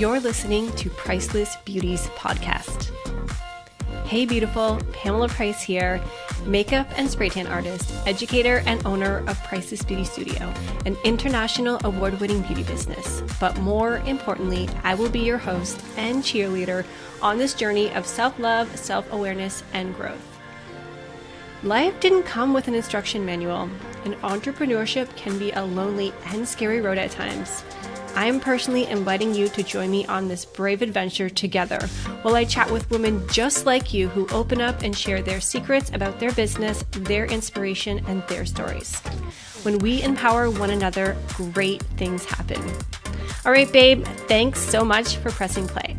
You're listening to Priceless Beauties Podcast. Hey, beautiful, Pamela Price here, makeup and spray tan artist, educator, and owner of Priceless Beauty Studio, an international award winning beauty business. But more importantly, I will be your host and cheerleader on this journey of self love, self awareness, and growth. Life didn't come with an instruction manual, and entrepreneurship can be a lonely and scary road at times. I'm personally inviting you to join me on this brave adventure together while I chat with women just like you who open up and share their secrets about their business, their inspiration, and their stories. When we empower one another, great things happen. All right, babe, thanks so much for pressing play.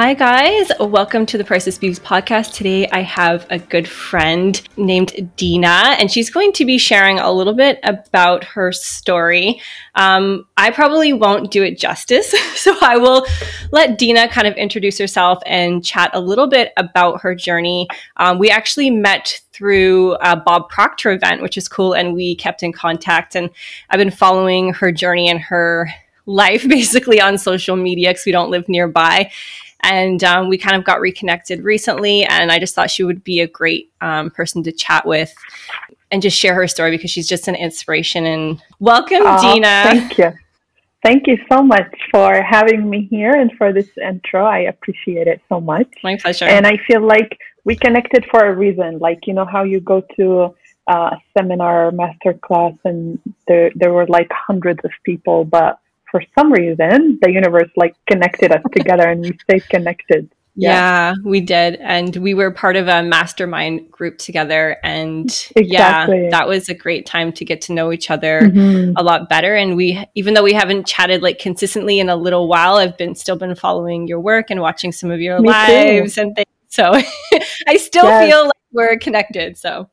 Hi, guys. Welcome to the Priceless Beauties podcast. Today, I have a good friend named Dina, and she's going to be sharing a little bit about her story. Um, I probably won't do it justice, so I will let Dina kind of introduce herself and chat a little bit about her journey. Um, we actually met through a Bob Proctor event, which is cool, and we kept in contact. And I've been following her journey and her life basically on social media because we don't live nearby and um, we kind of got reconnected recently and i just thought she would be a great um, person to chat with and just share her story because she's just an inspiration. And welcome oh, dina. thank you. Thank you so much for having me here and for this intro. I appreciate it so much. My pleasure. And i feel like we connected for a reason like you know how you go to a seminar master class and there, there were like hundreds of people but for some reason the universe like connected us together and we stayed connected yeah. yeah. we did and we were part of a mastermind group together and exactly. yeah that was a great time to get to know each other mm-hmm. a lot better and we even though we haven't chatted like consistently in a little while i've been still been following your work and watching some of your Me lives too. and things so i still yes. feel like we're connected so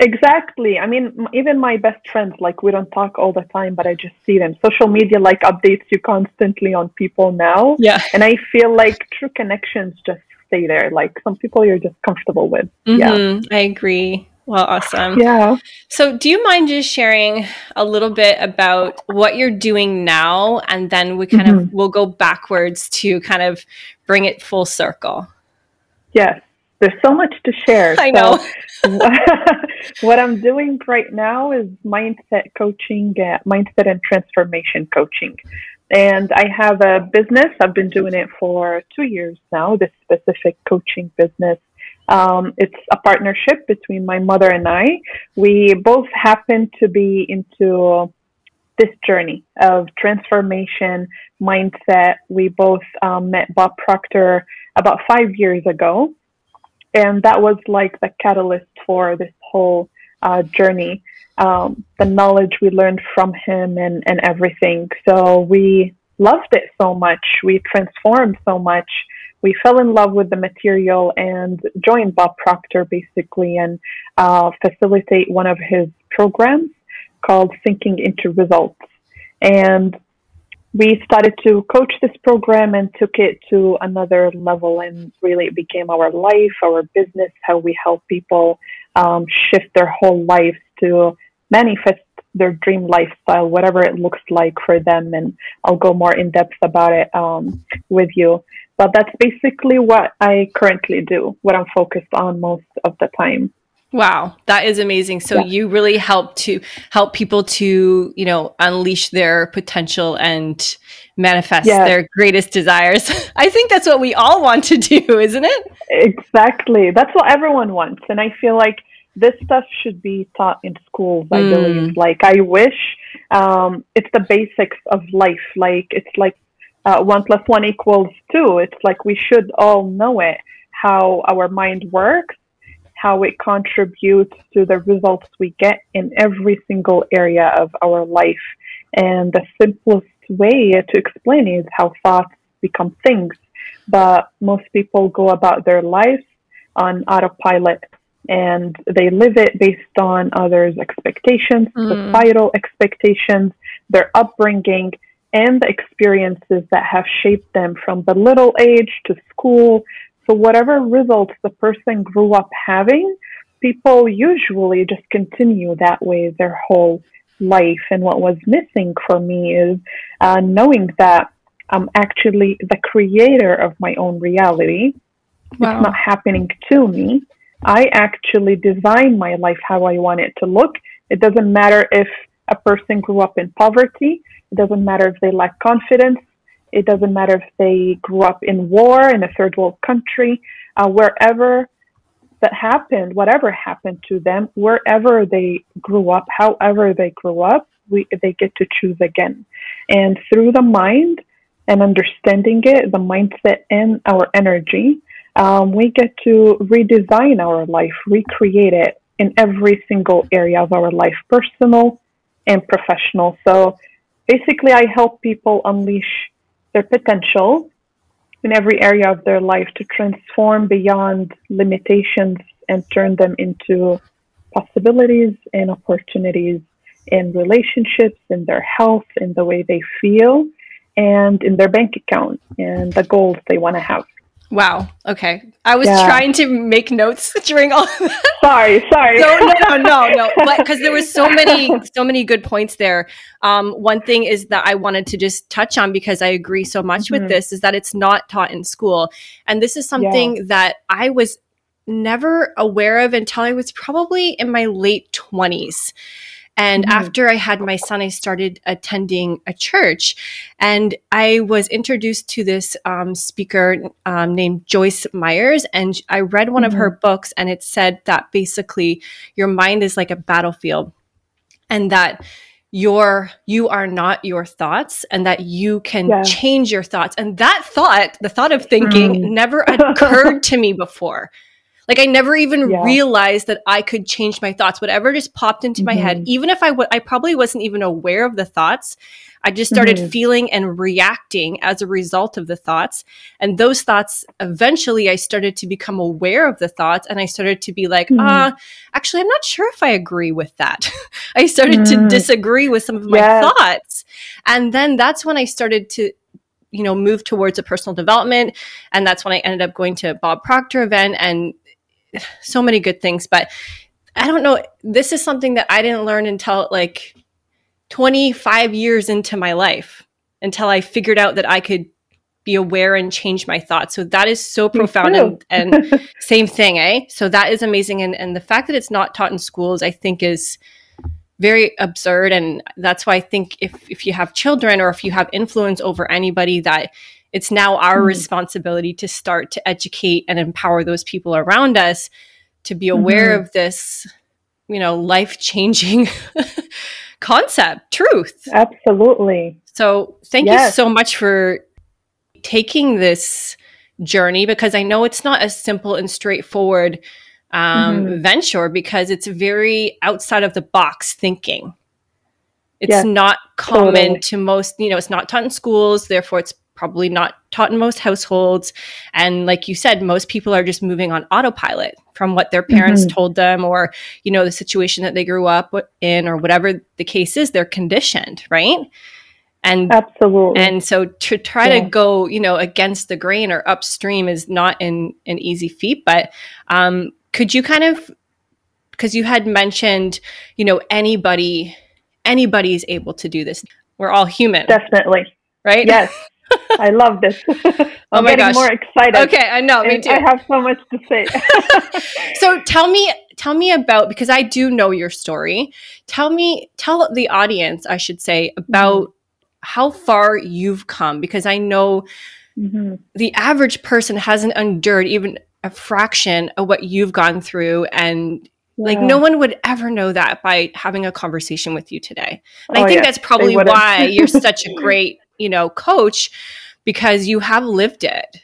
Exactly. I mean, even my best friends, like we don't talk all the time, but I just see them. Social media like updates you constantly on people now. Yeah. And I feel like true connections just stay there. Like some people you're just comfortable with. Mm-hmm. Yeah. I agree. Well, awesome. Yeah. So, do you mind just sharing a little bit about what you're doing now, and then we kind mm-hmm. of we'll go backwards to kind of bring it full circle. Yes there's so much to share. I know. what I'm doing right now is mindset coaching, uh, mindset and transformation coaching. And I have a business. I've been doing it for two years now, this specific coaching business. Um, it's a partnership between my mother and I. We both happen to be into this journey of transformation, mindset. We both um, met Bob Proctor about five years ago and that was like the catalyst for this whole uh, journey. Um, the knowledge we learned from him and, and everything. So we loved it so much. We transformed so much. We fell in love with the material and joined Bob Proctor basically and uh, facilitate one of his programs called Thinking into Results. And we started to coach this program and took it to another level and really it became our life our business how we help people um, shift their whole lives to manifest their dream lifestyle whatever it looks like for them. And i'll go more in depth about it um, with you. But that's basically what i currently do what i'm focused on most of the time Wow, that is amazing. So yeah. you really help to help people to, you know, unleash their potential and manifest yeah. their greatest desires. I think that's what we all want to do, isn't it? Exactly. That's what everyone wants. And I feel like this stuff should be taught in schools, I mm. believe. Like I wish um, it's the basics of life. Like it's like uh, one plus one equals two. It's like we should all know it, how our mind works how it contributes to the results we get in every single area of our life. And the simplest way to explain is how thoughts become things. But most people go about their lives on autopilot and they live it based on others' expectations, mm. societal expectations, their upbringing, and the experiences that have shaped them from the little age to school so whatever results the person grew up having, people usually just continue that way their whole life. And what was missing for me is uh, knowing that I'm actually the creator of my own reality. Wow. It's not happening to me. I actually design my life how I want it to look. It doesn't matter if a person grew up in poverty. It doesn't matter if they lack confidence. It doesn't matter if they grew up in war in a third world country. Uh, wherever that happened, whatever happened to them, wherever they grew up, however they grew up, we, they get to choose again. And through the mind and understanding it, the mindset and our energy, um, we get to redesign our life, recreate it in every single area of our life, personal and professional. So basically, I help people unleash their potential in every area of their life to transform beyond limitations and turn them into possibilities and opportunities in relationships, in their health, in the way they feel, and in their bank account and the goals they want to have. Wow. Okay. I was yeah. trying to make notes during all of that. Sorry, sorry. No, no, no, no, no. But because there was so many, so many good points there. Um, one thing is that I wanted to just touch on because I agree so much mm-hmm. with this is that it's not taught in school, and this is something yeah. that I was never aware of until I was probably in my late twenties. And mm-hmm. after I had my son, I started attending a church. And I was introduced to this um, speaker um, named Joyce Myers. And I read one mm-hmm. of her mm-hmm. books, and it said that basically your mind is like a battlefield and that your you are not your thoughts and that you can yeah. change your thoughts and that thought the thought of thinking mm. never occurred to me before like I never even yeah. realized that I could change my thoughts. Whatever just popped into mm-hmm. my head, mm-hmm. even if I w- I probably wasn't even aware of the thoughts. I just started mm-hmm. feeling and reacting as a result of the thoughts. And those thoughts, eventually, I started to become aware of the thoughts and I started to be like, mm-hmm. uh, actually, I'm not sure if I agree with that. I started to mm. disagree with some of my yes. thoughts. And then that's when I started to you know move towards a personal development and that's when i ended up going to bob proctor event and so many good things, but I don't know. This is something that I didn't learn until like 25 years into my life, until I figured out that I could be aware and change my thoughts. So that is so profound and, and same thing, eh? So that is amazing. And, and the fact that it's not taught in schools, I think is very absurd. And that's why I think if, if you have children or if you have influence over anybody that it's now our mm. responsibility to start to educate and empower those people around us to be aware mm-hmm. of this, you know, life changing concept, truth. Absolutely. So, thank yes. you so much for taking this journey because I know it's not a simple and straightforward um, mm-hmm. venture because it's very outside of the box thinking. It's yes, not common totally. to most, you know, it's not taught in schools, therefore it's probably not taught in most households. And like you said, most people are just moving on autopilot from what their parents mm-hmm. told them or, you know, the situation that they grew up in or whatever the case is, they're conditioned, right? And absolutely. And so to try yeah. to go, you know, against the grain or upstream is not an, an easy feat. But um, could you kind of because you had mentioned, you know, anybody anybody's able to do this. We're all human. Definitely. Right? Yes. I love this. I'm oh my getting gosh. more excited. Okay, I know, me too. I have so much to say. so tell me tell me about because I do know your story. Tell me tell the audience, I should say, about mm-hmm. how far you've come because I know mm-hmm. the average person hasn't endured even a fraction of what you've gone through and yeah. Like no one would ever know that by having a conversation with you today. And oh, I think that's probably why you're such a great you know, coach because you have lived it.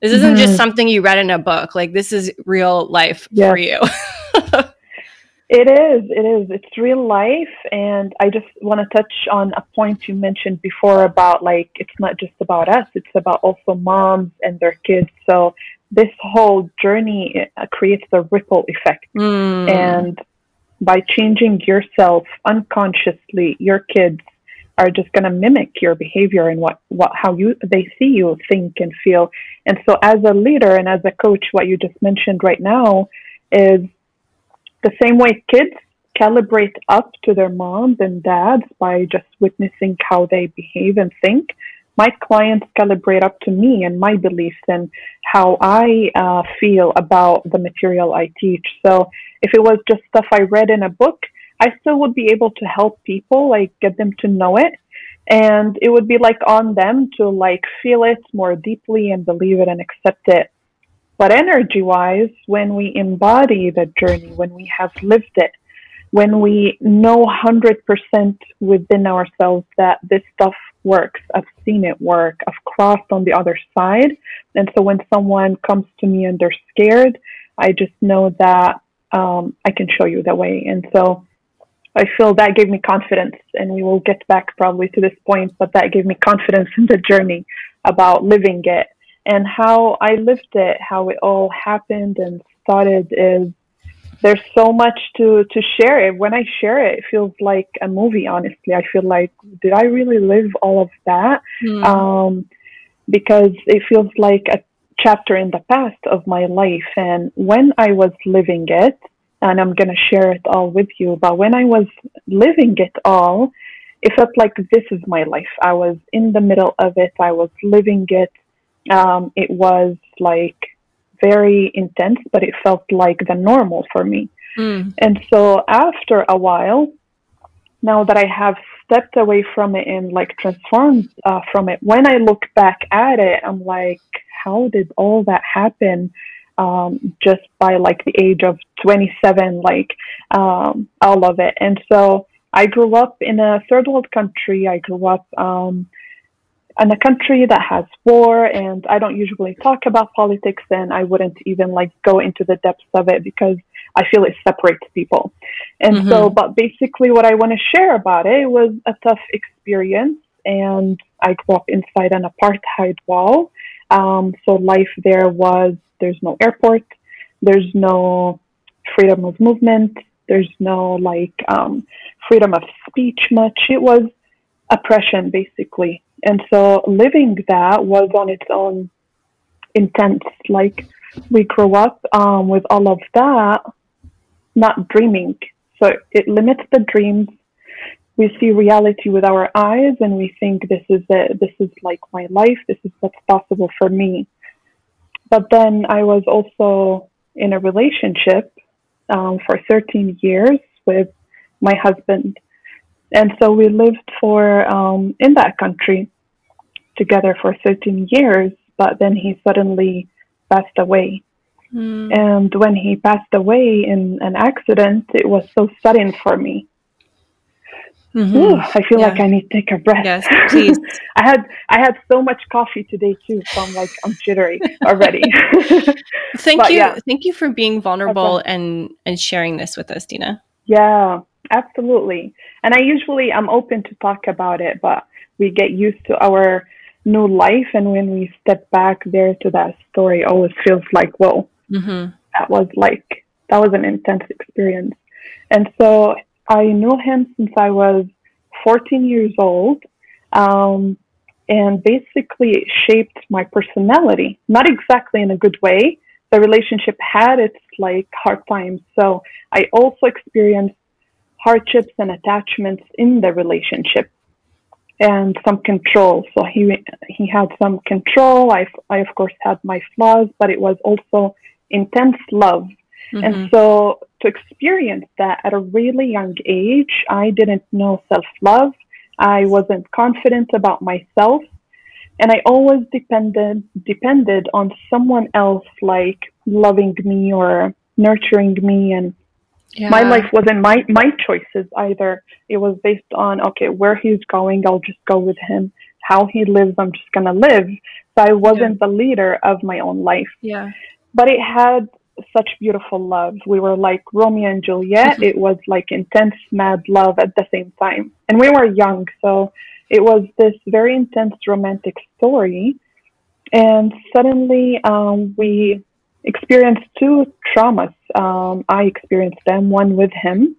This isn't mm-hmm. just something you read in a book. Like this is real life yes. for you. it is. It is. It's real life. And I just want to touch on a point you mentioned before about like, it's not just about us. It's about also moms and their kids. So this whole journey uh, creates a ripple effect. Mm. And by changing yourself unconsciously, your kids are just going to mimic your behavior and what, what how you they see you think and feel and so as a leader and as a coach what you just mentioned right now is the same way kids calibrate up to their moms and dads by just witnessing how they behave and think, my clients calibrate up to me and my beliefs and how I uh, feel about the material I teach. So if it was just stuff I read in a book, I still would be able to help people, like get them to know it. And it would be like on them to like feel it more deeply and believe it and accept it. But energy wise, when we embody the journey, when we have lived it, when we know 100% within ourselves that this stuff works, I've seen it work, I've crossed on the other side. And so when someone comes to me and they're scared, I just know that um, I can show you the way. And so I feel that gave me confidence, and we will get back probably to this point, but that gave me confidence in the journey about living it and how I lived it, how it all happened and started is there's so much to, to share it. When I share it, it feels like a movie, honestly. I feel like, did I really live all of that? Mm. Um, because it feels like a chapter in the past of my life. And when I was living it, and I'm going to share it all with you. But when I was living it all, it felt like this is my life. I was in the middle of it. I was living it. Um, it was like very intense, but it felt like the normal for me. Mm. And so after a while, now that I have stepped away from it and like transformed uh, from it, when I look back at it, I'm like, how did all that happen? Um, just by like the age of 27, like um, all of it. And so I grew up in a third world country. I grew up um, in a country that has war, and I don't usually talk about politics, and I wouldn't even like go into the depths of it because I feel it separates people. And mm-hmm. so, but basically, what I want to share about it was a tough experience, and I grew up inside an apartheid wall. Um, so life there was there's no airport. There's no freedom of movement. There's no like um, freedom of speech much. It was oppression basically. And so living that was on its own intense. Like we grew up um, with all of that, not dreaming. So it limits the dreams. We see reality with our eyes and we think this is it. This is like my life. This is what's possible for me. But then I was also in a relationship um, for 13 years with my husband. And so we lived for um, in that country together for 13 years, but then he suddenly passed away. Mm. And when he passed away in an accident, it was so sudden for me. Mm-hmm. Ooh, I feel yeah. like I need to take a breath. Yes, please. I had I had so much coffee today too, so I'm like I'm jittery already. thank but, you, yeah. thank you for being vulnerable okay. and and sharing this with us, Dina. Yeah, absolutely. And I usually I'm open to talk about it, but we get used to our new life, and when we step back there to that story, always feels like whoa, mm-hmm. that was like that was an intense experience. And so I knew him since I was 14 years old. Um, and basically it shaped my personality, not exactly in a good way. The relationship had its like hard times. So I also experienced hardships and attachments in the relationship and some control. So he he had some control. I I of course had my flaws, but it was also intense love Mm-hmm. And so to experience that at a really young age, I didn't know self love. I wasn't confident about myself. And I always depended depended on someone else like loving me or nurturing me and yeah. my life wasn't my my choices either. It was based on okay, where he's going, I'll just go with him. How he lives, I'm just gonna live. So I wasn't yeah. the leader of my own life. Yeah. But it had such beautiful love. We were like Romeo and Juliet. Mm-hmm. It was like intense, mad love at the same time. And we were young, so it was this very intense romantic story. And suddenly um, we experienced two traumas. Um, I experienced them, one with him,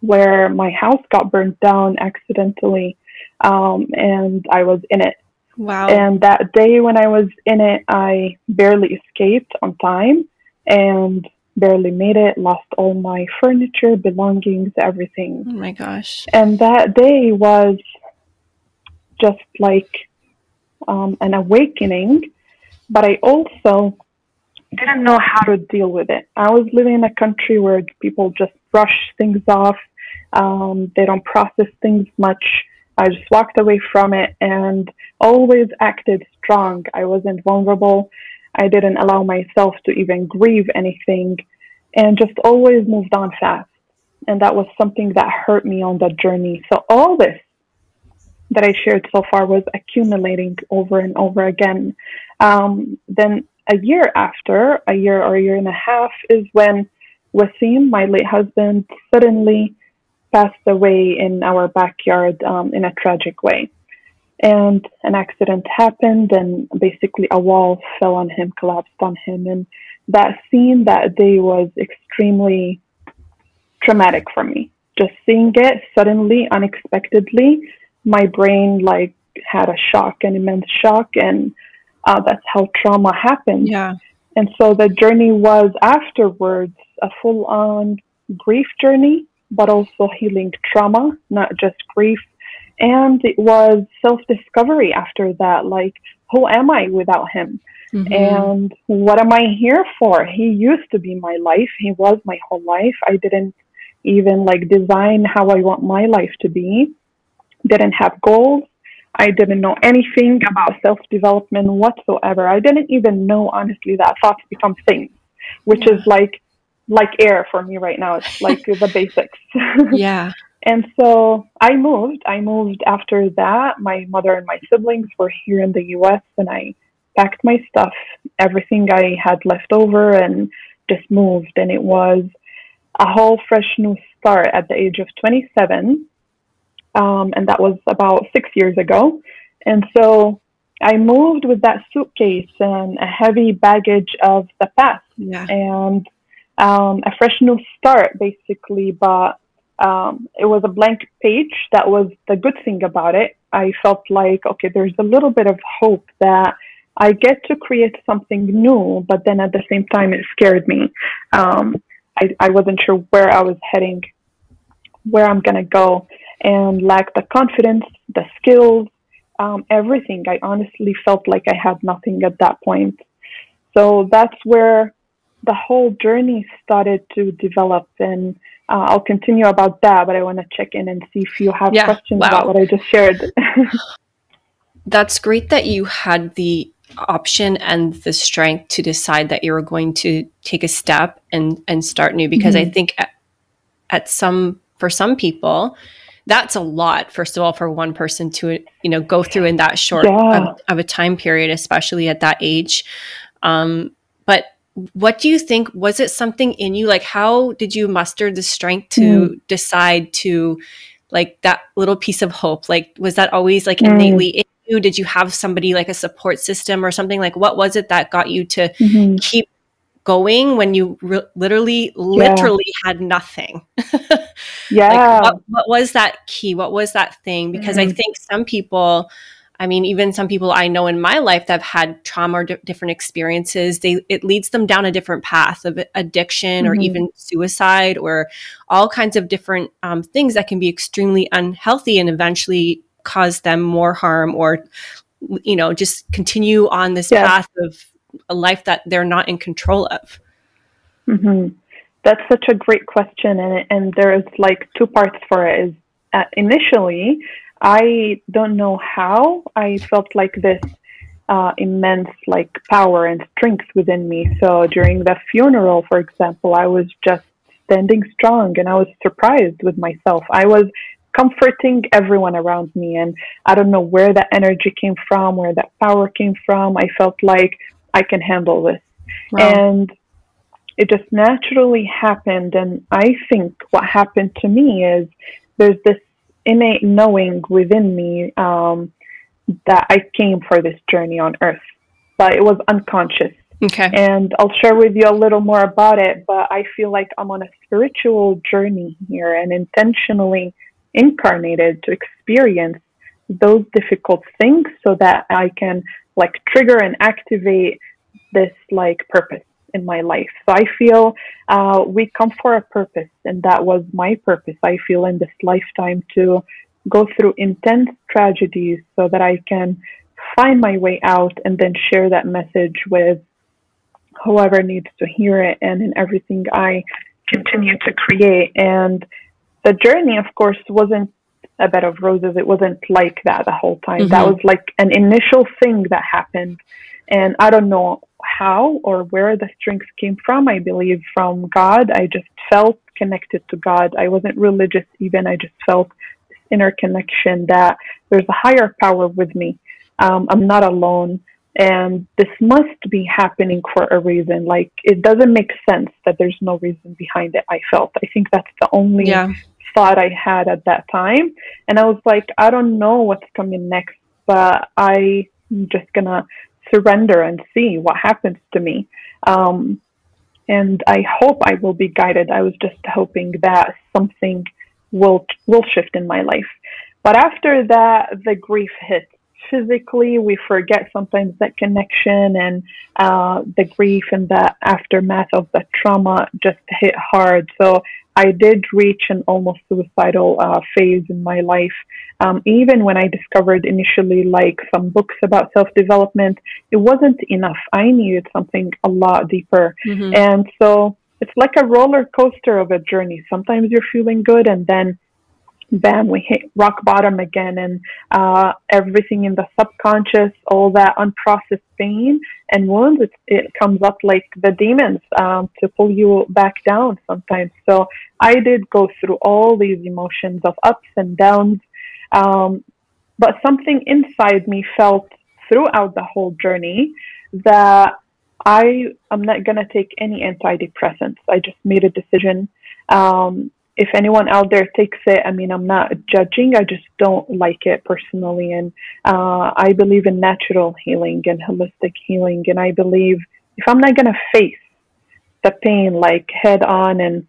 where my house got burned down accidentally, um, and I was in it. Wow. And that day when I was in it, I barely escaped on time and barely made it, lost all my furniture, belongings, everything. Oh my gosh. And that day was just like um, an awakening, but I also didn't know how to deal with it. I was living in a country where people just brush things off, um, they don't process things much. I just walked away from it and always acted strong. I wasn't vulnerable. I didn't allow myself to even grieve anything and just always moved on fast. And that was something that hurt me on that journey. So all this that I shared so far was accumulating over and over again. Um, then a year after, a year or a year and a half, is when Wasim, my late husband, suddenly passed away in our backyard um, in a tragic way. And an accident happened, and basically a wall fell on him, collapsed on him. And that scene that day was extremely traumatic for me. Just seeing it suddenly, unexpectedly, my brain like had a shock, an immense shock, and uh, that's how trauma happens. Yeah. And so the journey was afterwards a full on grief journey, but also healing trauma, not just grief. And it was self discovery after that. Like, who am I without him? Mm-hmm. And what am I here for? He used to be my life. He was my whole life. I didn't even like design how I want my life to be. Didn't have goals. I didn't know anything about self development whatsoever. I didn't even know, honestly, that thoughts become things, which yeah. is like like air for me right now. It's like the basics. yeah. And so I moved. I moved after that. My mother and my siblings were here in the US, and I packed my stuff, everything I had left over, and just moved. And it was a whole fresh new start at the age of 27 um, and that was about six years ago. And so I moved with that suitcase and a heavy baggage of the past yeah. and um, a fresh new start, basically. But um, it was a blank page. That was the good thing about it. I felt like, okay, there's a little bit of hope that I get to create something new, but then at the same time, it scared me. Um, I, I wasn't sure where I was heading, where I'm going to go and lacked the confidence, the skills, um, everything. I honestly felt like I had nothing at that point. So that's where the whole journey started to develop. And uh, I'll continue about that, but I want to check in and see if you have yeah, questions wow. about what I just shared. that's great that you had the option and the strength to decide that you were going to take a step and and start new because mm-hmm. I think at, at some for some people that's a lot first of all for one person to you know go through in that short yeah. of, of, a time period especially at that age um, but what do you think was it something in you like how did you muster the strength to mm. decide to like that little piece of hope like was that always like mm. innately in you did you have somebody like a support system or something like what was it that got you to mm-hmm. keep going when you re- literally literally yeah. had nothing yeah like, what, what, was that key what was that thing because mm-hmm. i think some people i mean even some people i know in my life that have had trauma or d- different experiences they it leads them down a different path of addiction mm-hmm. or even suicide or all kinds of different um, things that can be extremely unhealthy and eventually cause them more harm or you know just continue on this yeah. path of a life that they're not in control of? Mm-hmm. That's such a great question, and and there's like two parts for it. Is uh, initially, I don't know how I felt like this uh, immense like power and strength within me. So during the funeral, for example, I was just standing strong, and I was surprised with myself. I was comforting everyone around me, and I don't know where that energy came from, where that power came from. I felt like I can handle this. Wow. And it just naturally happened. And I think what happened to me is there's this innate knowing within me um, that I came for this journey on earth, but it was unconscious. Okay. And I'll share with you a little more about it, but I feel like I'm on a spiritual journey here and intentionally incarnated to experience those difficult things so that I can like trigger and activate this like purpose in my life. So I feel uh, we come for a purpose, and that was my purpose. I feel in this lifetime to go through intense tragedies so that I can find my way out and then share that message with whoever needs to hear it and in everything I continue to create. And the journey, of course, wasn't a bed of roses. It wasn't like that the whole time. Mm-hmm. That was like an initial thing that happened. And I don't know how or where the strength came from. I believe from God. I just felt connected to God. I wasn't religious even. I just felt this inner connection that there's a higher power with me. Um, I'm not alone. And this must be happening for a reason. Like, it doesn't make sense that there's no reason behind it, I felt. I think that's the only yeah. thought I had at that time. And I was like, I don't know what's coming next, but I'm just to surrender and see what happens to me. Um, and I hope I will be guided. I was just hoping that something will will shift in my life. But after that, the grief hits physically. We forget sometimes that connection and uh, the grief and the aftermath of the trauma just hit hard. So I did reach an almost suicidal uh, phase in my life. Um, even when I discovered initially like some books about self development, it wasn't enough. I needed something a lot deeper. Mm-hmm. And so it's like a roller coaster of a journey. Sometimes you're feeling good, and then bam, we hit rock bottom again, and uh, everything in the subconscious, all that unprocessed pain and wounds, it, it comes up like the demons um, to pull you back down sometimes. So I did go through all these emotions of ups and downs, um, but something inside me felt throughout the whole journey that I am not going to take any antidepressants. I just made a decision. Um, if anyone out there takes it, I mean, I'm not judging. I just don't like it personally. And uh, I believe in natural healing and holistic healing. And I believe if I'm not going to face the pain like head on and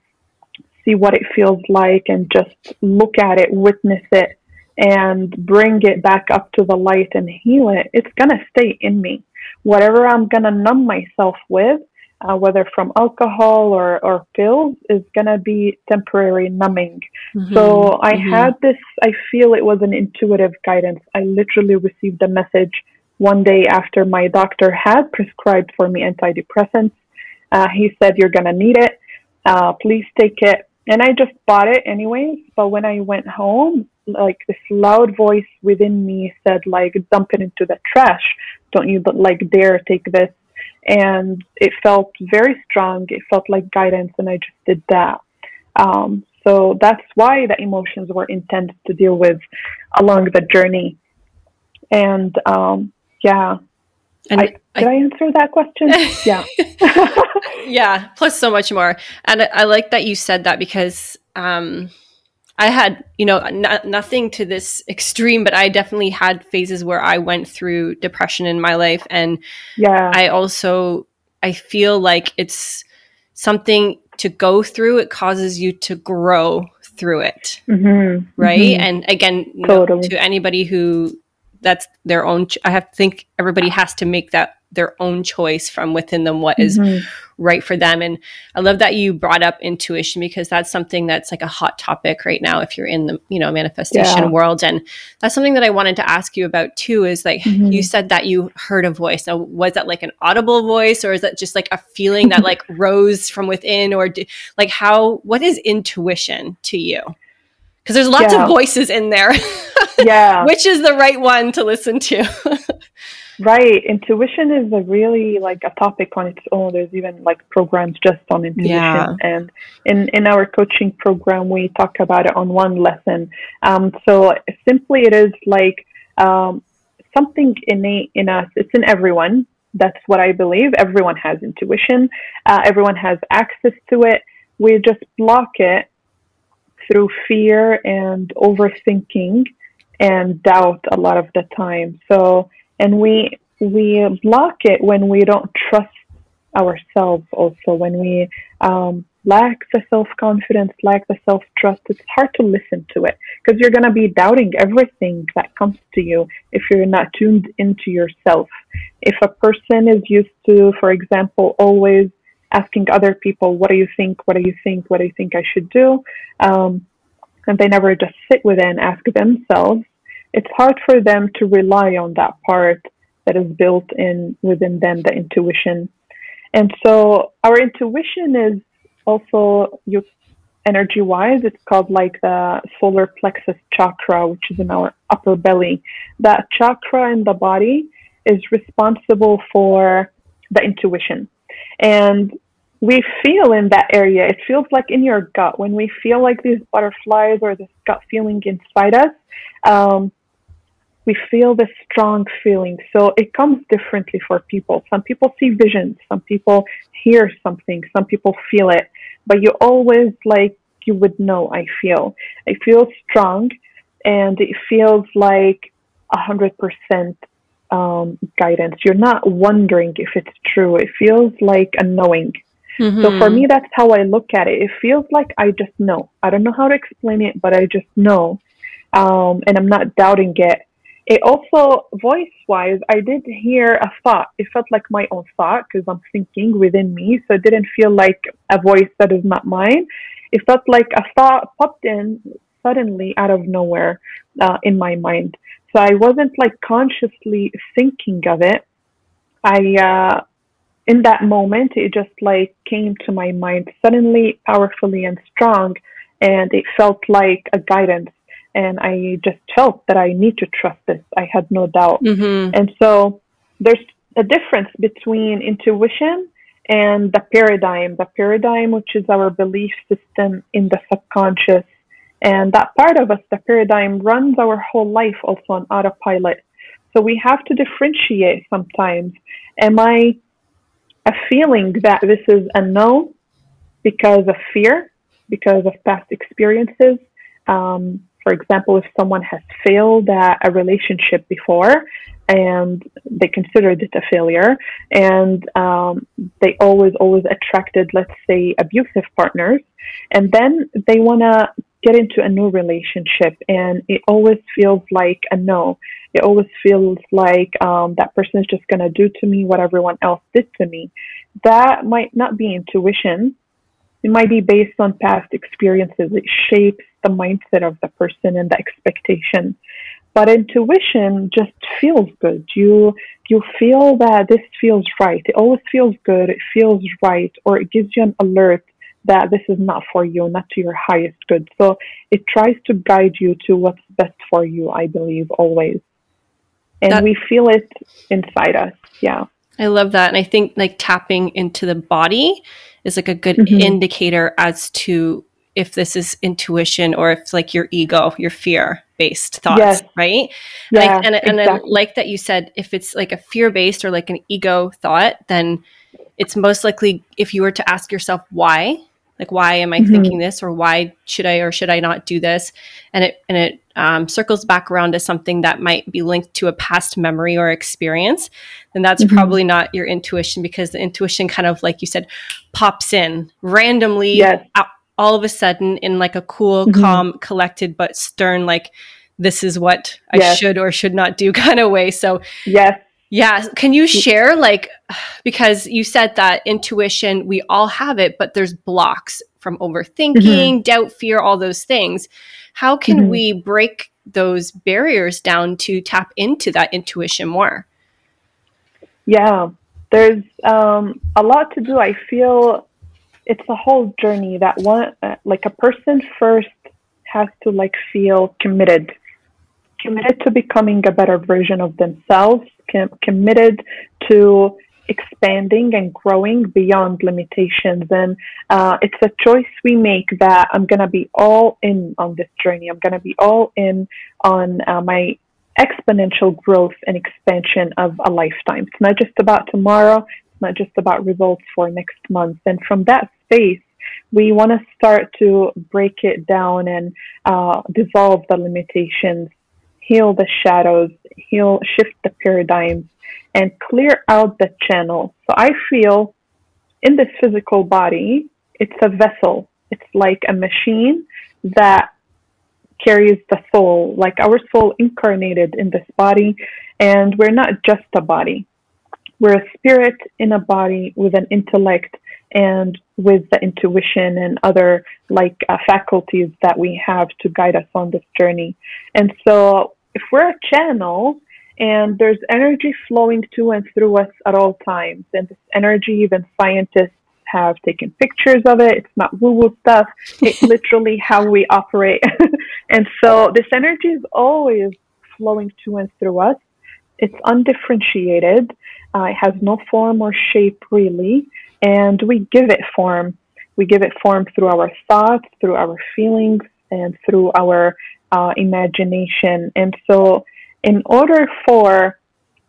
see what it feels like and just look at it, witness it, and bring it back up to the light and heal it, it's going to stay in me. Whatever I'm going to numb myself with, uh, whether from alcohol or, or pills, is going to be temporary numbing. Mm-hmm. So I mm-hmm. had this, I feel it was an intuitive guidance. I literally received a message one day after my doctor had prescribed for me antidepressants. Uh, he said, You're going to need it. Uh, please take it. And I just bought it anyways. But when I went home, like this loud voice within me said, like, dump it into the trash. Don't you like dare take this and it felt very strong. It felt like guidance, and I just did that. Um, so that's why the emotions were intended to deal with along the journey. And um, yeah, and I, I, did I answer that question? yeah. yeah. Plus so much more. And I, I, like that you said that because um, I had, you know, n- nothing to this extreme, but I definitely had phases where I went through depression in my life. And yeah, I also, I feel like it's something to go through. It causes you to grow through it. Mm-hmm. Right. Mm-hmm. And again, totally. know, to anybody who that's their own, ch- I have to think everybody has to make that their own choice from within them what is mm-hmm. right for them and i love that you brought up intuition because that's something that's like a hot topic right now if you're in the you know manifestation yeah. world and that's something that i wanted to ask you about too is like mm-hmm. you said that you heard a voice now was that like an audible voice or is that just like a feeling that like rose from within or do, like how what is intuition to you because there's lots yeah. of voices in there yeah which is the right one to listen to Right. Intuition is a really like a topic on its own. There's even like programs just on intuition. Yeah. And in, in our coaching program, we talk about it on one lesson. Um, so simply it is like um, something innate in us. It's in everyone. That's what I believe. Everyone has intuition. Uh, everyone has access to it. We just block it through fear and overthinking and doubt a lot of the time. So and we we block it when we don't trust ourselves also when we um, lack the self-confidence lack the self-trust it's hard to listen to it because you're going to be doubting everything that comes to you if you're not tuned into yourself if a person is used to for example always asking other people, what do you think? What do you think? What do you think I should do? Um, and they never just sit with it and ask themselves. It's hard for them to rely on that part that is built in within them, the intuition. And so our intuition is also you energy wise, it's called like the solar plexus chakra, which is in our upper belly. That chakra in the body is responsible for the intuition. And we feel in that area, it feels like in your gut, when we feel like these butterflies or this gut feeling inside us, um, we feel this strong feeling. So it comes differently for people. Some people see visions, some people hear something, some people feel it but you always like you would know I feel. I feel strong and it feels like a hundred percent um, guidance. You're not wondering if it's true. It feels like a knowing. Mm-hmm. So for me, that's how I look at it. It feels like I just know. I don't know how to explain it, but I just know. Um, and I'm not doubting it. It also, voice wise, I did hear a thought. It felt like my own thought because I'm thinking within me. So it didn't feel like a voice that is not mine. It felt like a thought popped in suddenly out of nowhere uh, in my mind. So I wasn't like consciously thinking of it. I, uh, in that moment, it just like came to my mind suddenly, powerfully, and strong. And it felt like a guidance and I just felt that I need to trust this. I had no doubt. Mm-hmm. And so there's a difference between intuition and the paradigm. The paradigm, which is our belief system in the subconscious. And that part of us, the paradigm, runs our whole life also on autopilot. So we have to differentiate sometimes. Am I a feeling that this is a no because of fear, because of past experiences? Um, for example, if someone has failed at a relationship before and they considered it a failure and um, they always, always attracted, let's say, abusive partners, and then they want to get into a new relationship and it always feels like a no. It always feels like um, that person is just going to do to me what everyone else did to me. That might not be intuition. It might be based on past experiences. It shapes the mindset of the person and the expectation. But intuition just feels good. You you feel that this feels right. It always feels good. It feels right, or it gives you an alert that this is not for you, not to your highest good. So it tries to guide you to what's best for you. I believe always, and that, we feel it inside us. Yeah. I love that. And I think like tapping into the body is like a good mm-hmm. indicator as to if this is intuition or if like your ego, your fear based thoughts, yes. right? Yeah, and, I, and, exactly. I like that you said if it's like a fear based or like an ego thought, then it's most likely if you were to ask yourself why, like why am I mm-hmm. thinking this or why should I or should I not do this, and it and it um, circles back around to something that might be linked to a past memory or experience, then that's mm-hmm. probably not your intuition because the intuition kind of like you said pops in randomly yes. out, all of a sudden in like a cool, mm-hmm. calm, collected but stern, like this is what I yes. should or should not do kind of way. So yes. Yeah. Can you share like because you said that intuition, we all have it, but there's blocks from overthinking, mm-hmm. doubt, fear, all those things. How can mm-hmm. we break those barriers down to tap into that intuition more? Yeah, there's um, a lot to do. I feel it's a whole journey that one uh, like a person first has to like feel committed committed to becoming a better version of themselves com- committed to expanding and growing beyond limitations. And uh, it's a choice we make that i'm going to be all in on this journey. I'm going to be all in on uh, my exponential growth and expansion of a lifetime. It's not just about tomorrow not just about results for next month. And from that space, we want to start to break it down and uh, dissolve the limitations, heal the shadows, heal, shift the paradigms, and clear out the channel. So I feel in this physical body, it's a vessel. It's like a machine that carries the soul, like our soul incarnated in this body, and we're not just a body. We're a spirit in a body with an intellect and with the intuition and other like uh, faculties that we have to guide us on this journey. And so if we're a channel and there's energy flowing to and through us at all times, and this energy, even scientists have taken pictures of it. It's not woo woo stuff. It's literally how we operate. and so this energy is always flowing to and through us. It's undifferentiated. Uh, it has no form or shape really. And we give it form. We give it form through our thoughts, through our feelings, and through our uh, imagination. And so, in order for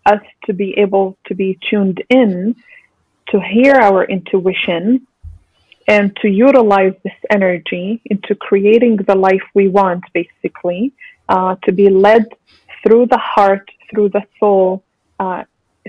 us to be able to be tuned in, to hear our intuition, and to utilize this energy into creating the life we want, basically, uh, to be led through the heart, through the soul, uh,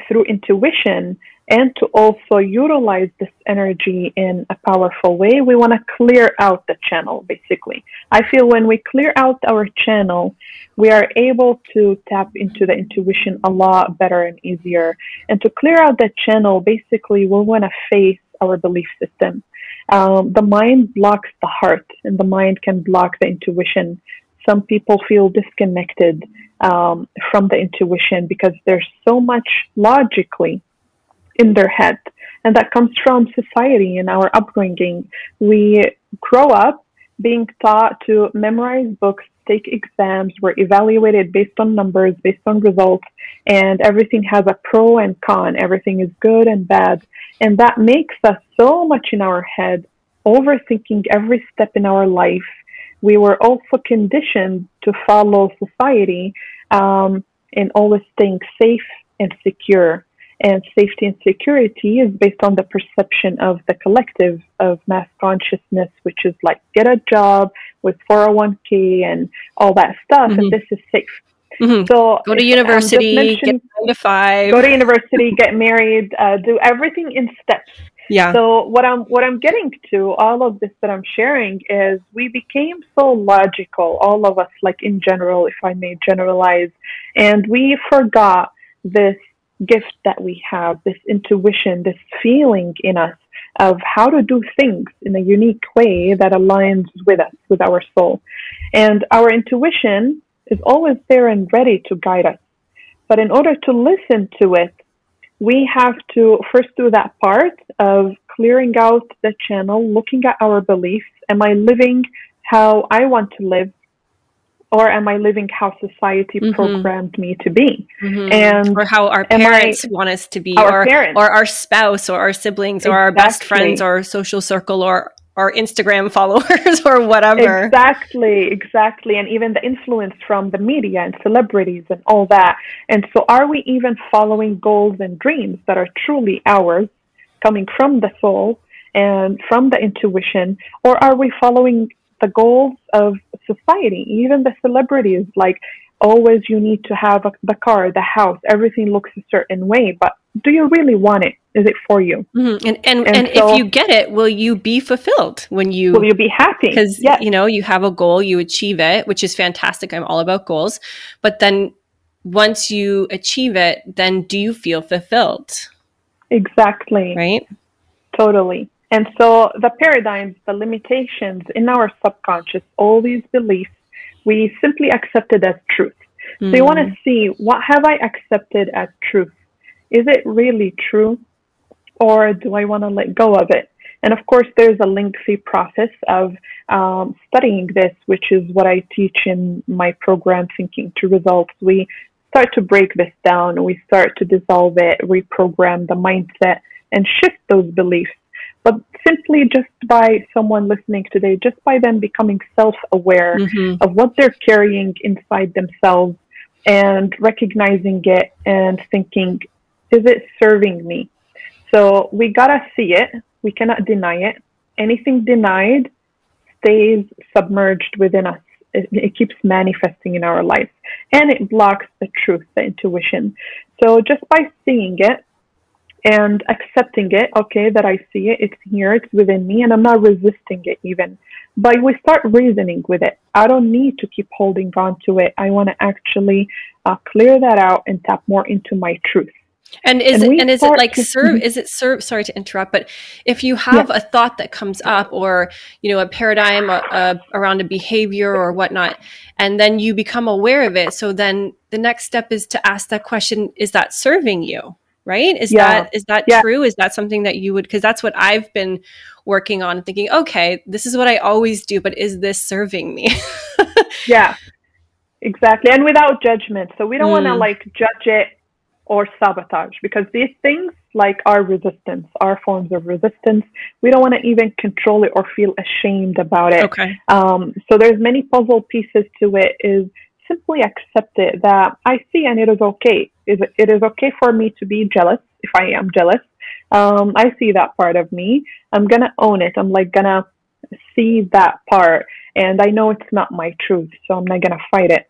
through intuition, and to also utilize this energy in a powerful way, we want to clear out the channel, basically. I feel when we clear out our channel, we are able to tap into the intuition a lot better and easier. And to clear out that channel, basically, we want to face our belief system. Um, the mind blocks the heart, and the mind can block the intuition. Some people feel disconnected um, from the intuition because there's so much logically in their head. And that comes from society and our upbringing. We grow up being taught to memorize books, take exams, we're evaluated based on numbers, based on results, and everything has a pro and con. Everything is good and bad. And that makes us so much in our head, overthinking every step in our life. We were also conditioned to follow society um, and always think safe and secure and safety and security is based on the perception of the collective of mass consciousness, which is like get a job with 401k and all that stuff, mm-hmm. and this is safe. Mm-hmm. So go to university, get nine to five. Go to university, get married, uh, do everything in steps. Yeah. So what I'm what I'm getting to all of this that I'm sharing is we became so logical, all of us, like in general, if I may generalize, and we forgot this gift that we have, this intuition, this feeling in us of how to do things in a unique way that aligns with us, with our soul. And our intuition is always there and ready to guide us. But in order to listen to it, we have to first do that part of clearing out the channel, looking at our beliefs. Am I living how I want to live? or am I living how society mm-hmm. programmed me to be? Mm-hmm. And or how our parents I, want us to be, or, parents. or our spouse, or our siblings, exactly. or our best friends, or our social circle, or our Instagram followers, or whatever. Exactly, exactly. And even the influence from the media and celebrities and all that. And so, are we even following goals and dreams that are truly ours, coming from the soul? and from the intuition, or are we following the goals of society, even the celebrities, like always you need to have a, the car, the house, everything looks a certain way, but do you really want it? Is it for you? Mm-hmm. And and, and, and so, if you get it, will you be fulfilled when you will you be happy? Because yes. you know you have a goal, you achieve it, which is fantastic. I'm all about goals, but then once you achieve it, then do you feel fulfilled? Exactly. Right. Totally. And so the paradigms, the limitations in our subconscious, all these beliefs, we simply accepted as truth. Mm. So you want to mm. see what have I accepted as truth? Is it really true? Or do I want to let go of it? And of course, there's a lengthy process of um, studying this, which is what I teach in my program, Thinking to Results. We start to break this down, we start to dissolve it, reprogram the mindset, and shift those beliefs simply just by someone listening today, just by them becoming self aware mm-hmm. of what they're carrying inside themselves and recognizing it and thinking, is it serving me? So we gotta see it. We cannot deny it. Anything denied stays submerged within us. It, it, keeps manifesting in our life and it blocks the truth, the intuition. So just by seeing it, and accepting it, okay, that I see it, it's here, it's within me, and I'm not resisting it even. But we start reasoning with it. I don't need to keep holding on to it. I want to actually uh, clear that out and tap more into my truth. And is and it, and is it like serve? Mm-hmm. Is it serve? Sorry to interrupt, but if you have yeah. a thought that comes up, or you know, a paradigm uh, uh, around a behavior or whatnot, and then you become aware of it, so then the next step is to ask that question: Is that serving you? Right? Is yeah. that is that yeah. true? Is that something that you would? Because that's what I've been working on, thinking, okay, this is what I always do, but is this serving me? yeah, exactly, and without judgment. So we don't mm. want to like judge it or sabotage because these things like our resistance our forms of resistance we don't want to even control it or feel ashamed about it okay um, so there's many puzzle pieces to it is simply accept it that i see and it is okay. It is okay for me to be jealous if i am jealous. Um, i see that part of me. I'm gonna own it. I'm like gonna see that part. And i know it's not my truth so i'm not gonna fight it.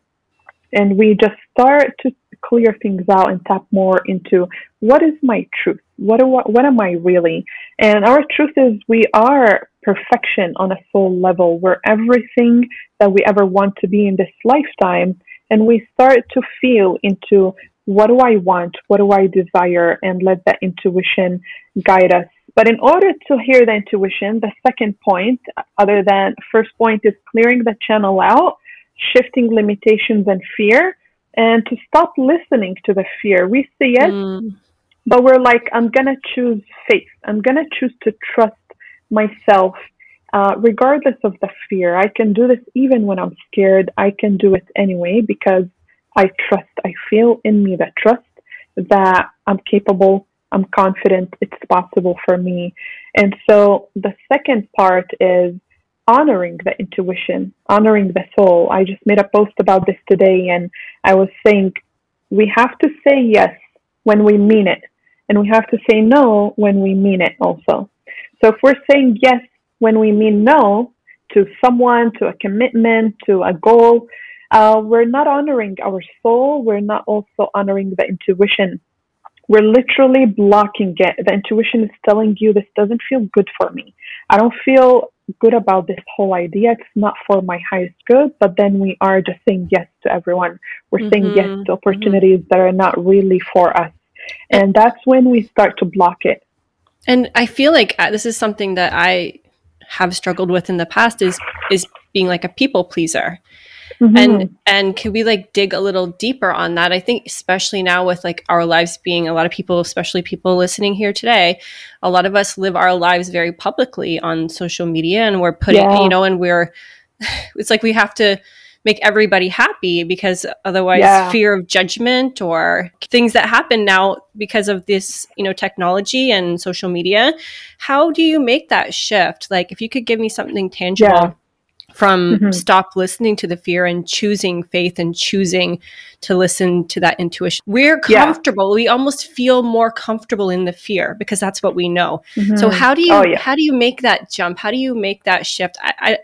And we just start to clear things out and tap more into what is my truth? What, do, what am I really? And our truth is we are perfection on a soul level. We're everything that we ever want to be in this lifetime. And we start to feel into what do I want? What do I desire? And let that intuition guide us. But in order to hear the intuition, the second point, other than first point, is clearing the channel out, shifting limitations and fear and to stop listening to the fear. We see it, mm. but we're like, I'm going to choose faith. I'm going to choose to trust myself, uh, regardless of the fear. I can do this even when I'm scared. I can do it anyway because I trust. I feel in me that trust that I'm capable. I'm confident it's possible for me. And so the second part is honoring the intuition, honoring the soul. I just made a post about this today and I was saying we have to say yes when we mean it, and we have to say no when we mean it also. So if we're saying yes when we mean no to someone, to a commitment, to a goal, uh, we're not honoring our soul. We're not also honoring the intuition. We're literally blocking it. The intuition is telling you this doesn't feel good for me. I don't feel good about this whole idea. It's not for my highest good, but then we are just saying yes to everyone. We're mm-hmm. saying yes mm-hmm. to opportunities mm-hmm. that are not really for us. And that's when we start to block it. And I feel like uh, this is something that I have struggled with in the past is is being like a people pleaser. Mm-hmm. And and can we like dig a little deeper on that? I think especially now with like our lives being a lot of people, especially people listening here today, a lot of us live our lives very publicly on social media and we're putting, yeah. you know, and we're it's like we have to make everybody happy because otherwise yeah. fear of judgment or things that happen now because of this you know technology and social media. How do you make that shift? Like if you could give me something tangible. Yeah from mm-hmm. stop listening to the fear and choosing faith and choosing to listen to that intuition. We're comfortable. Yeah. We almost feel more comfortable in the fear because that's what we know. Mm-hmm. So how do you oh, yeah. how do you make that jump? How do you make that shift? I I,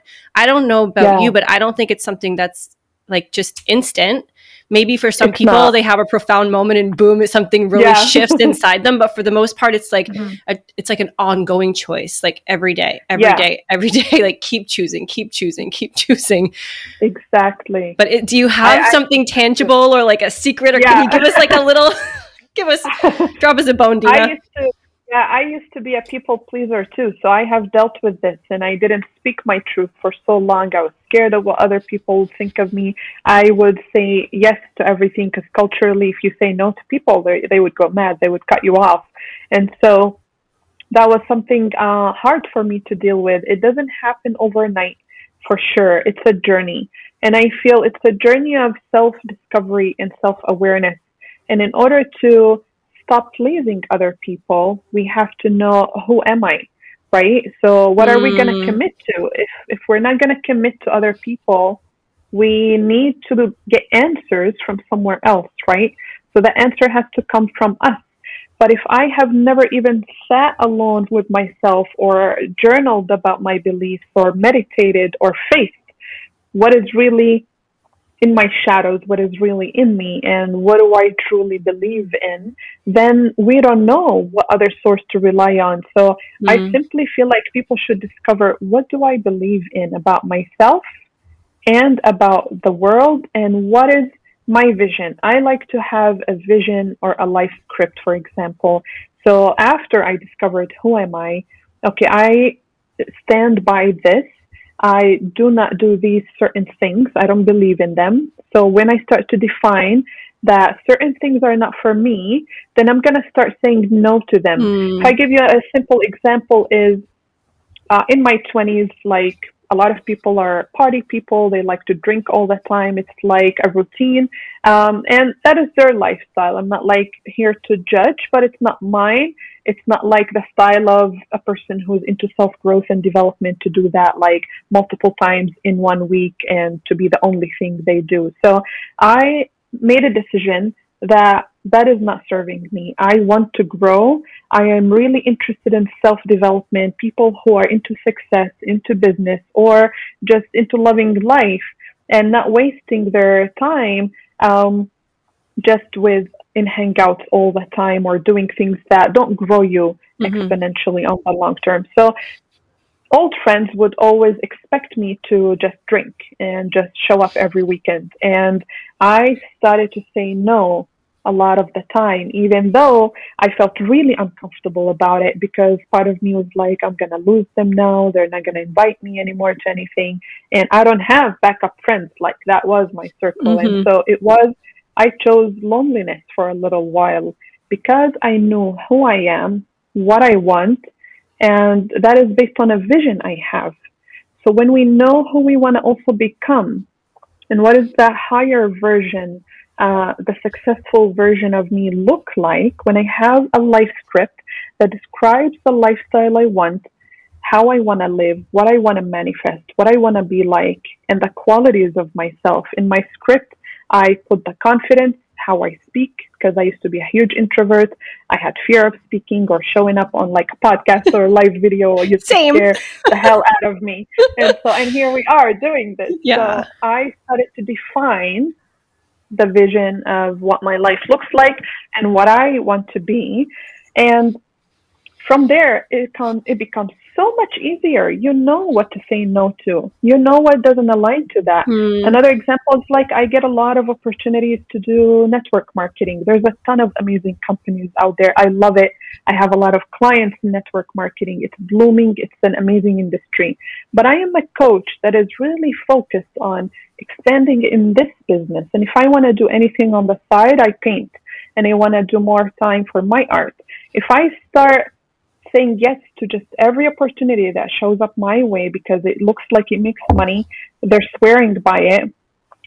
I don't know about yeah. you, but I don't think it's something that's like just instant maybe for some it's people not. they have a profound moment and boom something really yeah. shifts inside them but for the most part it's like mm-hmm. a, it's like an ongoing choice like every day every yeah. day, every day like keep choosing keep choosing keep choosing exactly but it, do you have I, something I, tangible or like a secret or yeah. can you give us like a little give us drop us a bone Dina. Yeah, I used to be a people pleaser too, so I have dealt with this and I didn't speak my truth for so long. I was scared of what other people would think of me. I would say yes to everything because culturally, if you say no to people, they, they would go mad, they would cut you off. And so that was something uh, hard for me to deal with. It doesn't happen overnight for sure, it's a journey. And I feel it's a journey of self discovery and self awareness. And in order to stop pleasing other people, we have to know who am I, right? So what are mm. we going to commit to? If if we're not going to commit to other people, we need to get answers from somewhere else, right? So the answer has to come from us. But if I have never even sat alone with myself or journaled about my beliefs or meditated or faced what is really in my shadows what is really in me and what do I truly believe in, then we don't know what other source to rely on. So mm-hmm. I simply feel like people should discover what do I believe in about myself and about the world and what is my vision. I like to have a vision or a life script, for example. So after I discovered who am I, okay, I stand by this. I do not do these certain things. I don't believe in them. So when I start to define that certain things are not for me, then I'm going to start saying no to them. Mm. If I give you a simple example is uh, in my 20s, like a lot of people are party people. They like to drink all the time. It's like a routine. Um, and that is their lifestyle. I'm not like here to judge, but it's not mine. It's not like the style of a person who's into self growth and development to do that like multiple times in one week and to be the only thing they do. So I made a decision that that is not serving me. I want to grow. I am really interested in self development, people who are into success, into business, or just into loving life and not wasting their time um, just with in hangouts all the time or doing things that don't grow you mm-hmm. exponentially on the long term. So old friends would always expect me to just drink and just show up every weekend. And I started to say no a lot of the time, even though I felt really uncomfortable about it because part of me was like, I'm going to lose them now. They're not going to invite me anymore to anything. And I don't have backup friends. Like that was my circle. Mm-hmm. And so it was, I chose loneliness for a little while because I knew who I am, what I want, and that is based on a vision I have. So when we know who we want to also become, and what is that higher version uh, the successful version of me look like when I have a life script that describes the lifestyle I want, how I want to live, what I want to manifest, what I want to be like, and the qualities of myself. In my script, I put the confidence, how I speak, because I used to be a huge introvert. I had fear of speaking or showing up on like a podcast or a live video or used scare the hell out of me. And so, and here we are doing this. Yeah. So I started to define the vision of what my life looks like and what I want to be. And from there, it, comes, it becomes so much easier. You know what to say no to. You know what doesn't align to that. Mm. Another example is like I get a lot of opportunities to do network marketing. There's a ton of amazing companies out there. I love it. I have a lot of clients in network marketing. It's blooming. It's an amazing industry. But I am a coach that is really focused on expanding in this business. And if I want to do anything on the side, I paint and I want to do more time for my art. If I start saying yes to just every opportunity that shows up my way because it looks like it makes money, they're swearing by it.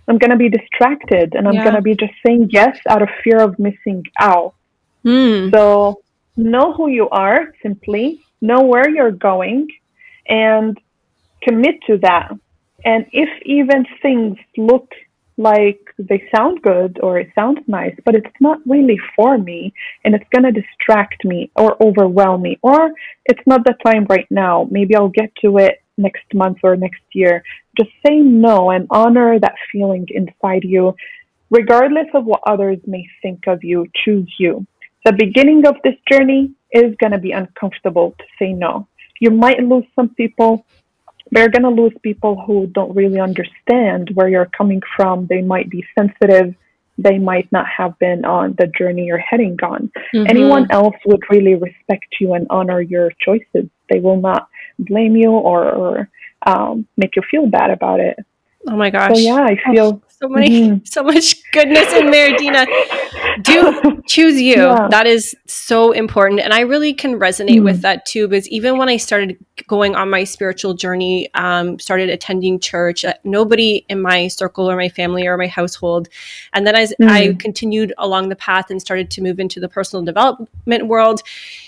I'm going to be distracted and I'm yeah. going to be just saying yes out of fear of missing out. Mm. So know who you are simply, know where you're going, and commit to that. And if even things look like they sound good or it sounds nice, but it's not really for me and it's going to distract me or overwhelm me, or it's not the time right now. Maybe I'll get to it next month or next year. Just say no and honor that feeling inside you, regardless of what others may think of you. Choose you. The beginning of this journey is going to be uncomfortable to say no. You might lose some people, we're going to lose people who don't really understand where you're coming from. They might be sensitive. They might not have been on the journey you're heading on. Mm-hmm. Anyone else would really respect you and honor your choices. They will not blame you or, or um, make you feel bad about it. Oh my gosh. So yeah, I feel so many mm-hmm. so much goodness in there, Dina. Do choose you. Yeah. That is so important. And I really can resonate mm. with that too, because even when I started going on my spiritual journey, um, started attending church, uh, nobody in my circle or my family or my household. And then as mm. I continued along the path and started to move into the personal development world,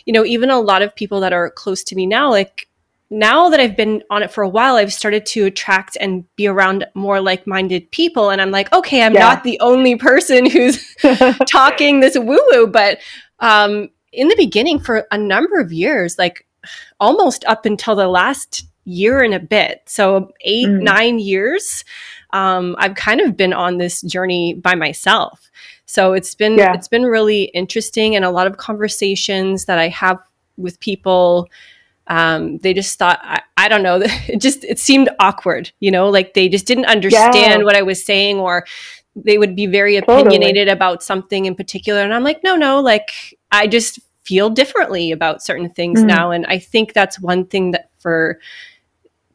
you know, even a lot of people that are close to me now, like now that I've been on it for a while, I've started to attract and be around more like minded people. And I'm like, okay, I'm yeah. not the only person who's talking this woo woo. But um, in the beginning, for a number of years, like almost up until the last year and a bit, so eight, mm. nine years, um, I've kind of been on this journey by myself. So it's been yeah. it's been really interesting and a lot of conversations that I have with people um, they just thought I, I, don't know it just it seemed awkward you know like they just didn't understand yeah. what i was saying or they would be very opinionated totally. about something in particular and i'm like no no like i just feel differently about certain things mm. now and i think that's one thing that for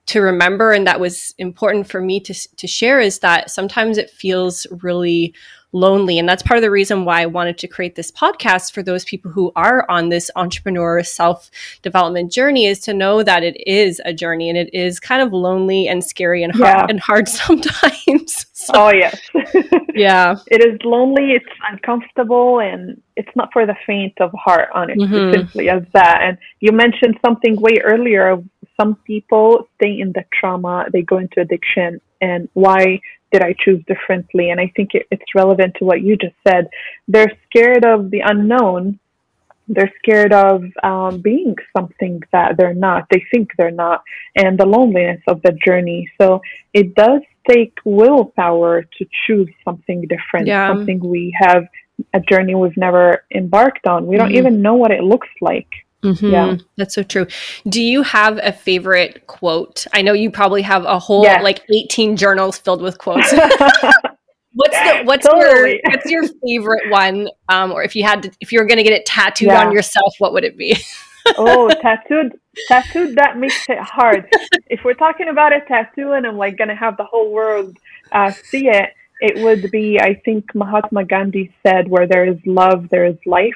to remember and that was important for me to to share is that sometimes it feels really lonely. And that's part of the reason why I wanted to create this podcast for those people who are on this entrepreneur self development journey is to know that it is a journey and it is kind of lonely and scary and hard, yeah. and hard sometimes. so, oh, yes. yeah. It is lonely, it's uncomfortable, and it's not for the faint of heart, honestly, mm-hmm. simply as that. And you mentioned something way earlier. Some people stay in the trauma, they go into addiction, and why did I choose differently? And I think it, it's relevant to what you just said. They're scared of the unknown. They're scared of um, being something that they're not. They think they're not, and the loneliness of the journey. So it does take willpower to choose something different, yeah. something we have a journey we've never embarked on. We don't mm-hmm. even know what it looks like. Mm-hmm. Yeah, that's so true. Do you have a favorite quote? I know you probably have a whole yes. like 18 journals filled with quotes. what's the what's totally. your what's your favorite one? Um, or if you had to, if you were going to get it tattooed yeah. on yourself, what would it be? oh, tattooed, tattooed. That makes it hard. if we're talking about a tattoo, and I'm like gonna have the whole world uh, see it, it would be. I think Mahatma Gandhi said, "Where there is love, there is life."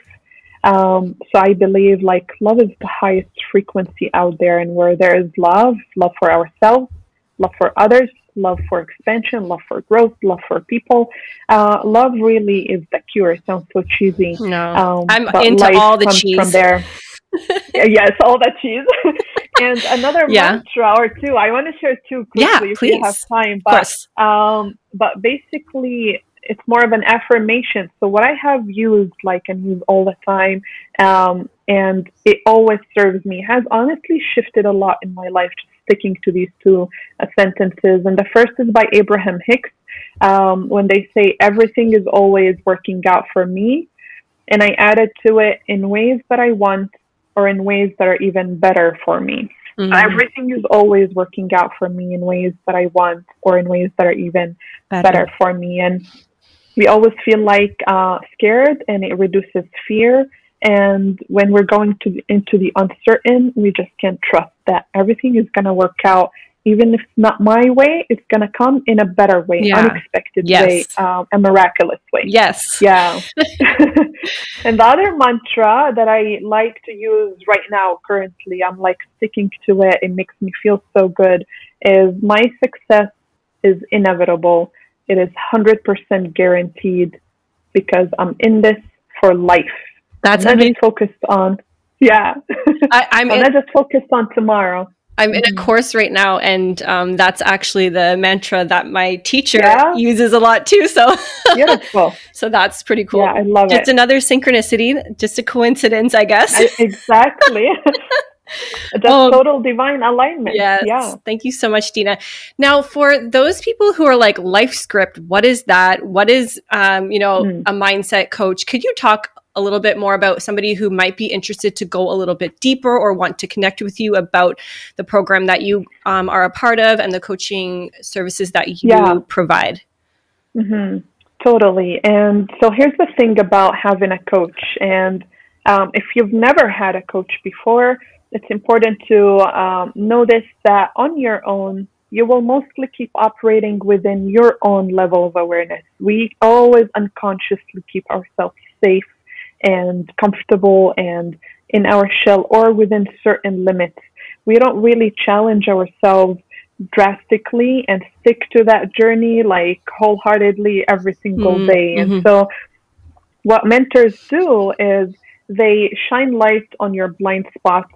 Um, so I believe like love is the highest frequency out there, and where there is love, love for ourselves, love for others, love for expansion, love for growth, love for people. Uh, love really is the cure. It sounds so cheesy. No, um, I'm into all the cheese from there. yes, all that cheese. and another yeah. mantra or two. I want to share two quickly yeah, if please. you have time. But um, but basically, it's more of an affirmation. So what I have used like and use all the time, um, and it always serves me, has honestly shifted a lot in my life. Just sticking to these two uh, sentences, and the first is by Abraham Hicks. Um, when they say everything is always working out for me, and I added to it in ways that I want or in ways that are even better for me. Mm-hmm. Everything is always working out for me in ways that I want or in ways that are even better, better for me. And we always feel like uh, scared and it reduces fear. And when we're going to into the uncertain, we just can't trust that everything is going to work out. Even if it's not my way, it's going to come in a better way, yeah. unexpected yes. way, um, a miraculous way. Yes. Yeah. and the other mantra that I like to use right now, currently, I'm like sticking to it. It makes me feel so good. Is my success is inevitable it is 100% guaranteed because I'm in this for life. That's I'm not just focused on, yeah. I, I'm, I'm in, just focused on tomorrow. I'm in a mm-hmm. course right now, and um, that's actually the mantra that my teacher yeah. uses a lot too. So beautiful. so that's pretty cool. Yeah, I love just it. Just another synchronicity, just a coincidence, I guess. I, exactly. That's oh, total divine alignment. Yes. Yeah. Thank you so much, Dina. Now, for those people who are like life script, what is that? What is, um, you know, mm. a mindset coach? Could you talk a little bit more about somebody who might be interested to go a little bit deeper or want to connect with you about the program that you um, are a part of and the coaching services that you yeah. provide? Mm-hmm. Totally. And so here's the thing about having a coach. And um, if you've never had a coach before, it's important to um, notice that on your own, you will mostly keep operating within your own level of awareness. We always unconsciously keep ourselves safe and comfortable and in our shell or within certain limits. We don't really challenge ourselves drastically and stick to that journey like wholeheartedly every single mm-hmm. day. And mm-hmm. so, what mentors do is they shine light on your blind spots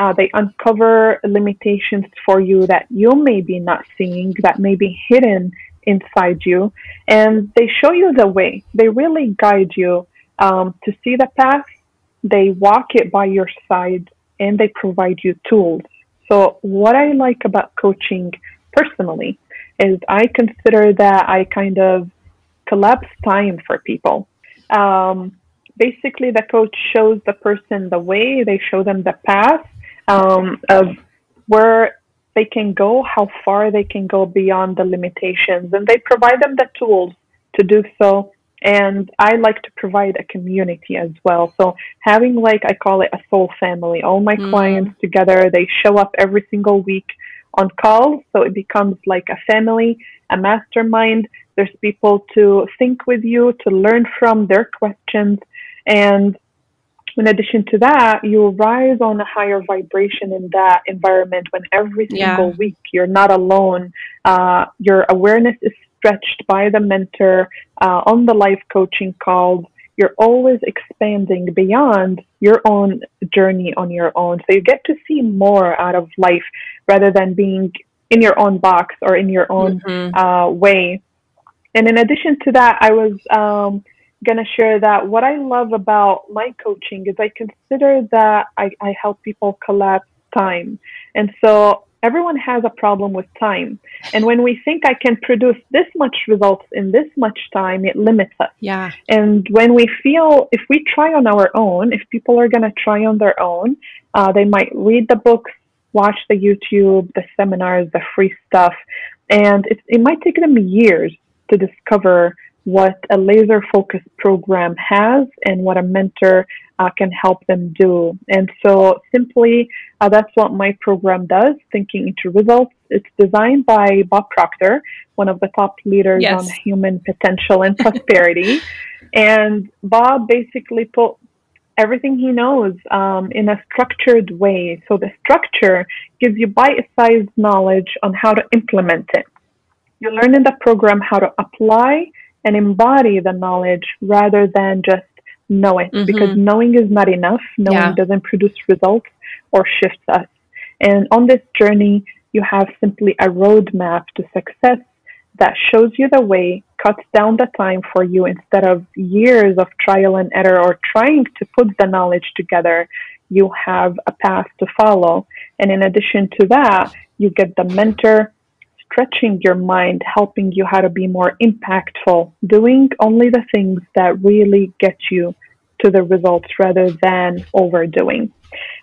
uh, they uncover limitations for you that you may be not seeing, that may be hidden inside you, and they show you the way. They really guide you um, to see the path. They walk it by your side, and they provide you tools. So, what I like about coaching personally is I consider that I kind of collapse time for people. Um, basically, the coach shows the person the way, they show them the path, um, of where they can go, how far they can go beyond the limitations, and they provide them the tools to do so. And I like to provide a community as well. So having like, I call it a soul family, all my mm. clients together, they show up every single week on calls. So it becomes like a family, a mastermind. There's people to think with you, to learn from their questions. And in addition to that, you rise on a higher vibration in that environment when every single yeah. week you're not alone. Uh, your awareness is stretched by the mentor uh, on the life coaching calls. You're always expanding beyond your own journey on your own. So you get to see more out of life rather than being in your own box or in your own mm-hmm. uh, way. And in addition to that, I was um, going to share that what I love about my coaching is I consider that I, I help people collapse time. And so everyone has a problem with time. And when we think I can produce this much results in this much time, it limits us. Yeah. And when we feel, if we try on our own, if people are going to try on their own, uh, they might read the books, watch the YouTube, the seminars, the free stuff, and it, it might take them years to discover what a laser focused program has and what a mentor uh, can help them do. And so, simply, uh, that's what my program does Thinking into Results. It's designed by Bob Proctor, one of the top leaders yes. on human potential and prosperity. And Bob basically put everything he knows um, in a structured way. So, the structure gives you bite sized knowledge on how to implement it. You learn in the program how to apply and embody the knowledge rather than just know it mm-hmm. because knowing is not enough. Knowing yeah. doesn't produce results or shifts us. And on this journey, you have simply a roadmap to success that shows you the way, cuts down the time for you instead of years of trial and error or trying to put the knowledge together. You have a path to follow. And in addition to that, you get the mentor stretching your mind, helping you how to be more impactful, doing only the things that really get you to the results rather than overdoing.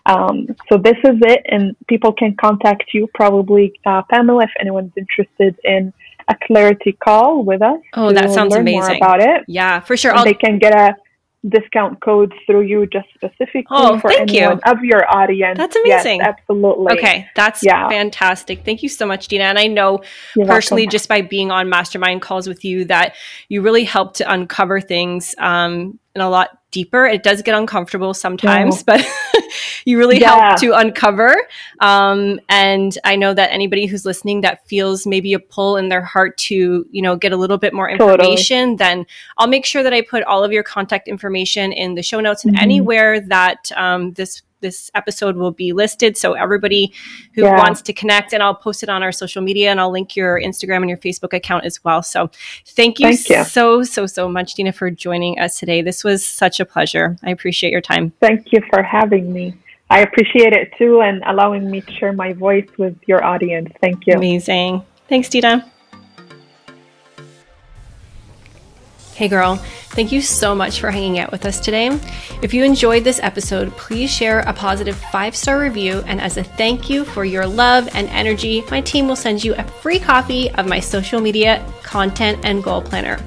Um, so this is it, and people can contact you probably, uh, Pamela, if anyone's interested in a clarity call with us. Oh, that sounds amazing. about it, yeah, for sure. They can get a discount codes through you just specifically oh, for anyone you. of your audience. That's amazing. Yes, absolutely. Okay, that's yeah. fantastic. Thank you so much, Dina. And I know You're personally, welcome. just by being on mastermind calls with you, that you really help to uncover things um, in a lot deeper. It does get uncomfortable sometimes, yeah. but you really yeah. help to uncover. Um, and I know that anybody who's listening that feels maybe a pull in their heart to, you know, get a little bit more information, totally. then I'll make sure that I put all of your contact information in the show notes and mm-hmm. anywhere that um, this this episode will be listed. So everybody who yeah. wants to connect, and I'll post it on our social media, and I'll link your Instagram and your Facebook account as well. So thank you, thank you. so so so much, Dina, for joining us today. This was such a pleasure. I appreciate your time. Thank you for having me. I appreciate it too, and allowing me to share my voice with your audience. Thank you. Amazing. Thanks, Dina. Hey girl, thank you so much for hanging out with us today. If you enjoyed this episode, please share a positive five star review. And as a thank you for your love and energy, my team will send you a free copy of my social media content and goal planner.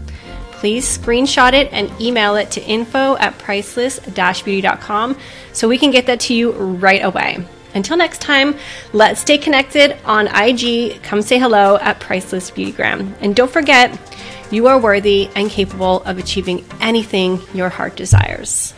Please screenshot it and email it to info at priceless beauty.com so we can get that to you right away. Until next time, let's stay connected on IG. Come say hello at Priceless Beautygram. And don't forget, you are worthy and capable of achieving anything your heart desires.